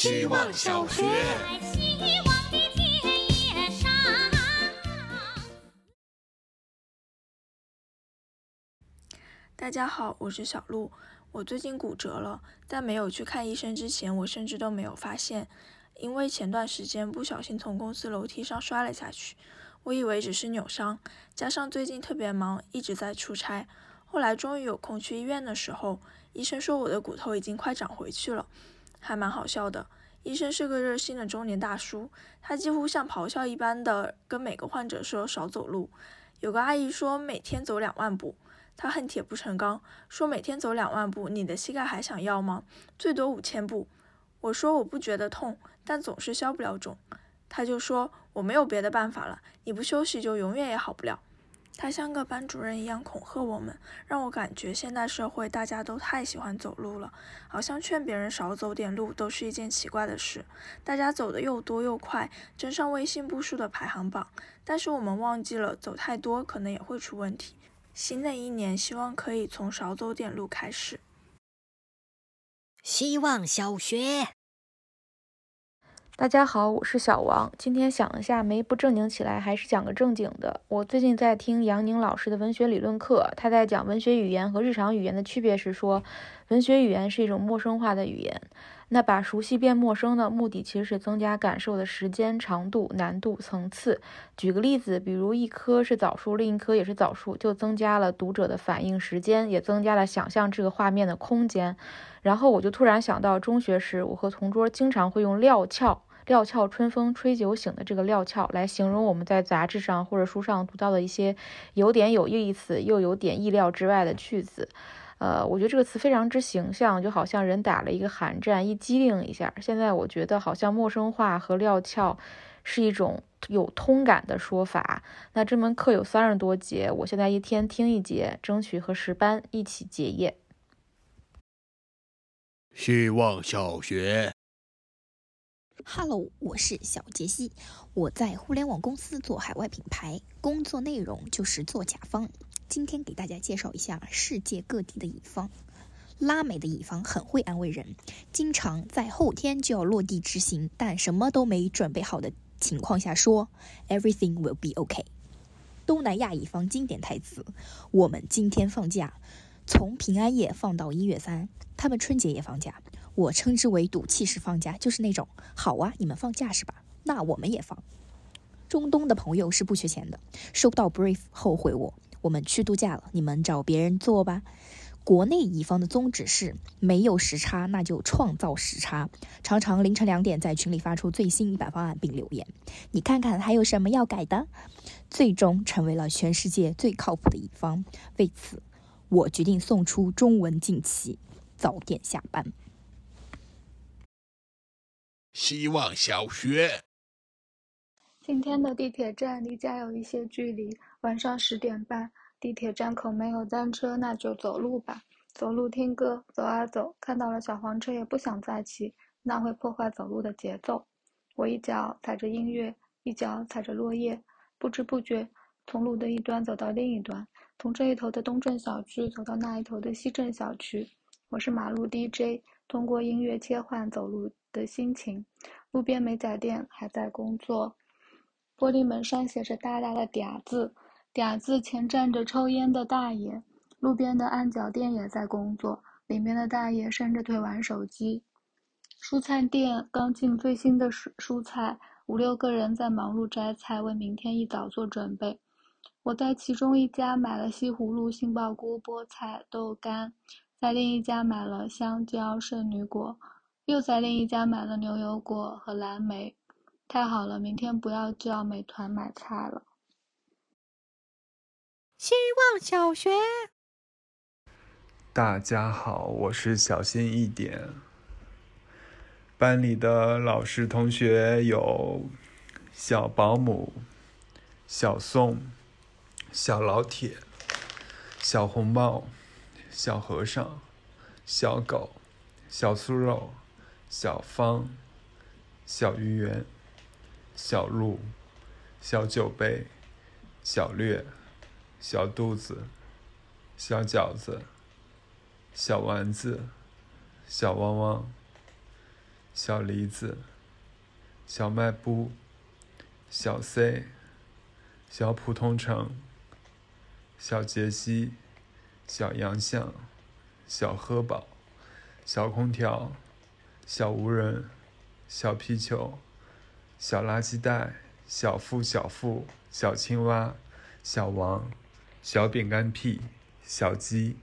希望小学。大家好，我是小鹿。我最近骨折了，在没有去看医生之前，我甚至都没有发现，因为前段时间不小心从公司楼梯上摔了下去。我以为只是扭伤，加上最近特别忙，一直在出差。后来终于有空去医院的时候，医生说我的骨头已经快长回去了，还蛮好笑的。医生是个热心的中年大叔，他几乎像咆哮一般的跟每个患者说少走路。有个阿姨说每天走两万步，他恨铁不成钢，说每天走两万步，你的膝盖还想要吗？最多五千步。我说我不觉得痛，但总是消不了肿。他就说我没有别的办法了，你不休息就永远也好不了。他像个班主任一样恐吓我们，让我感觉现代社会大家都太喜欢走路了，好像劝别人少走点路都是一件奇怪的事。大家走的又多又快，争上微信步数的排行榜。但是我们忘记了，走太多可能也会出问题。新的一年，希望可以从少走点路开始。希望小学。大家好，我是小王。今天想一下，没不正经起来，还是讲个正经的。我最近在听杨宁老师的文学理论课，他在讲文学语言和日常语言的区别时说，文学语言是一种陌生化的语言。那把熟悉变陌生的目的，其实是增加感受的时间长度、难度、层次。举个例子，比如一棵是枣树，另一棵也是枣树，就增加了读者的反应时间，也增加了想象这个画面的空间。然后我就突然想到，中学时我和同桌经常会用料峭。料峭春风吹酒醒的这个料峭，来形容我们在杂志上或者书上读到的一些有点有意思又有点意料之外的句子。呃，我觉得这个词非常之形象，就好像人打了一个寒战，一激灵一下。现在我觉得好像陌生化和料峭是一种有通感的说法。那这门课有三十多节，我现在一天听一节，争取和十班一起结业。希望小学。Hello，我是小杰西，我在互联网公司做海外品牌，工作内容就是做甲方。今天给大家介绍一下世界各地的乙方。拉美的乙方很会安慰人，经常在后天就要落地执行，但什么都没准备好的情况下说 Everything will be OK。东南亚乙方经典台词：我们今天放假，从平安夜放到一月三，他们春节也放假。我称之为赌气式放假，就是那种好啊，你们放假是吧？那我们也放。中东的朋友是不缺钱的，收到 brief 后回我，我们去度假了，你们找别人做吧。国内乙方的宗旨是没有时差，那就创造时差，常常凌晨两点在群里发出最新一版方案并留言，你看看还有什么要改的？最终成为了全世界最靠谱的乙方。为此，我决定送出中文锦旗，早点下班。希望小学。今天的地铁站离家有一些距离，晚上十点半，地铁站口没有单车，那就走路吧。走路听歌，走啊走，看到了小黄车也不想再骑，那会破坏走路的节奏。我一脚踩着音乐，一脚踩着落叶，不知不觉从路的一端走到另一端，从这一头的东镇小区走到那一头的西镇小区。我是马路 DJ，通过音乐切换走路。的心情，路边美甲店还在工作，玻璃门上写着大大的“嗲”字，“嗲”字前站着抽烟的大爷。路边的按脚店也在工作，里面的大爷伸着腿玩手机。蔬菜店刚进最新的蔬蔬菜，五六个人在忙碌摘菜，为明天一早做准备。我在其中一家买了西葫芦、杏鲍菇、菠菜、豆干，在另一家买了香蕉、圣女果。又在另一家买了牛油果和蓝莓，太好了，明天不要叫美团买菜了。希望小学，大家好，我是小心一点。班里的老师同学有小保姆、小宋、小老铁、小红帽、小和尚、小狗、小酥肉。小方、小鱼圆、小鹿、小酒杯、小略、小肚子、小饺子、小丸子、小汪汪、小梨子、小卖部、小 C、小普通城、小杰西、小洋象、小喝宝、小空调、小无人、小皮球、小垃圾袋、小富小富、小青蛙、小王、小饼干屁、小鸡。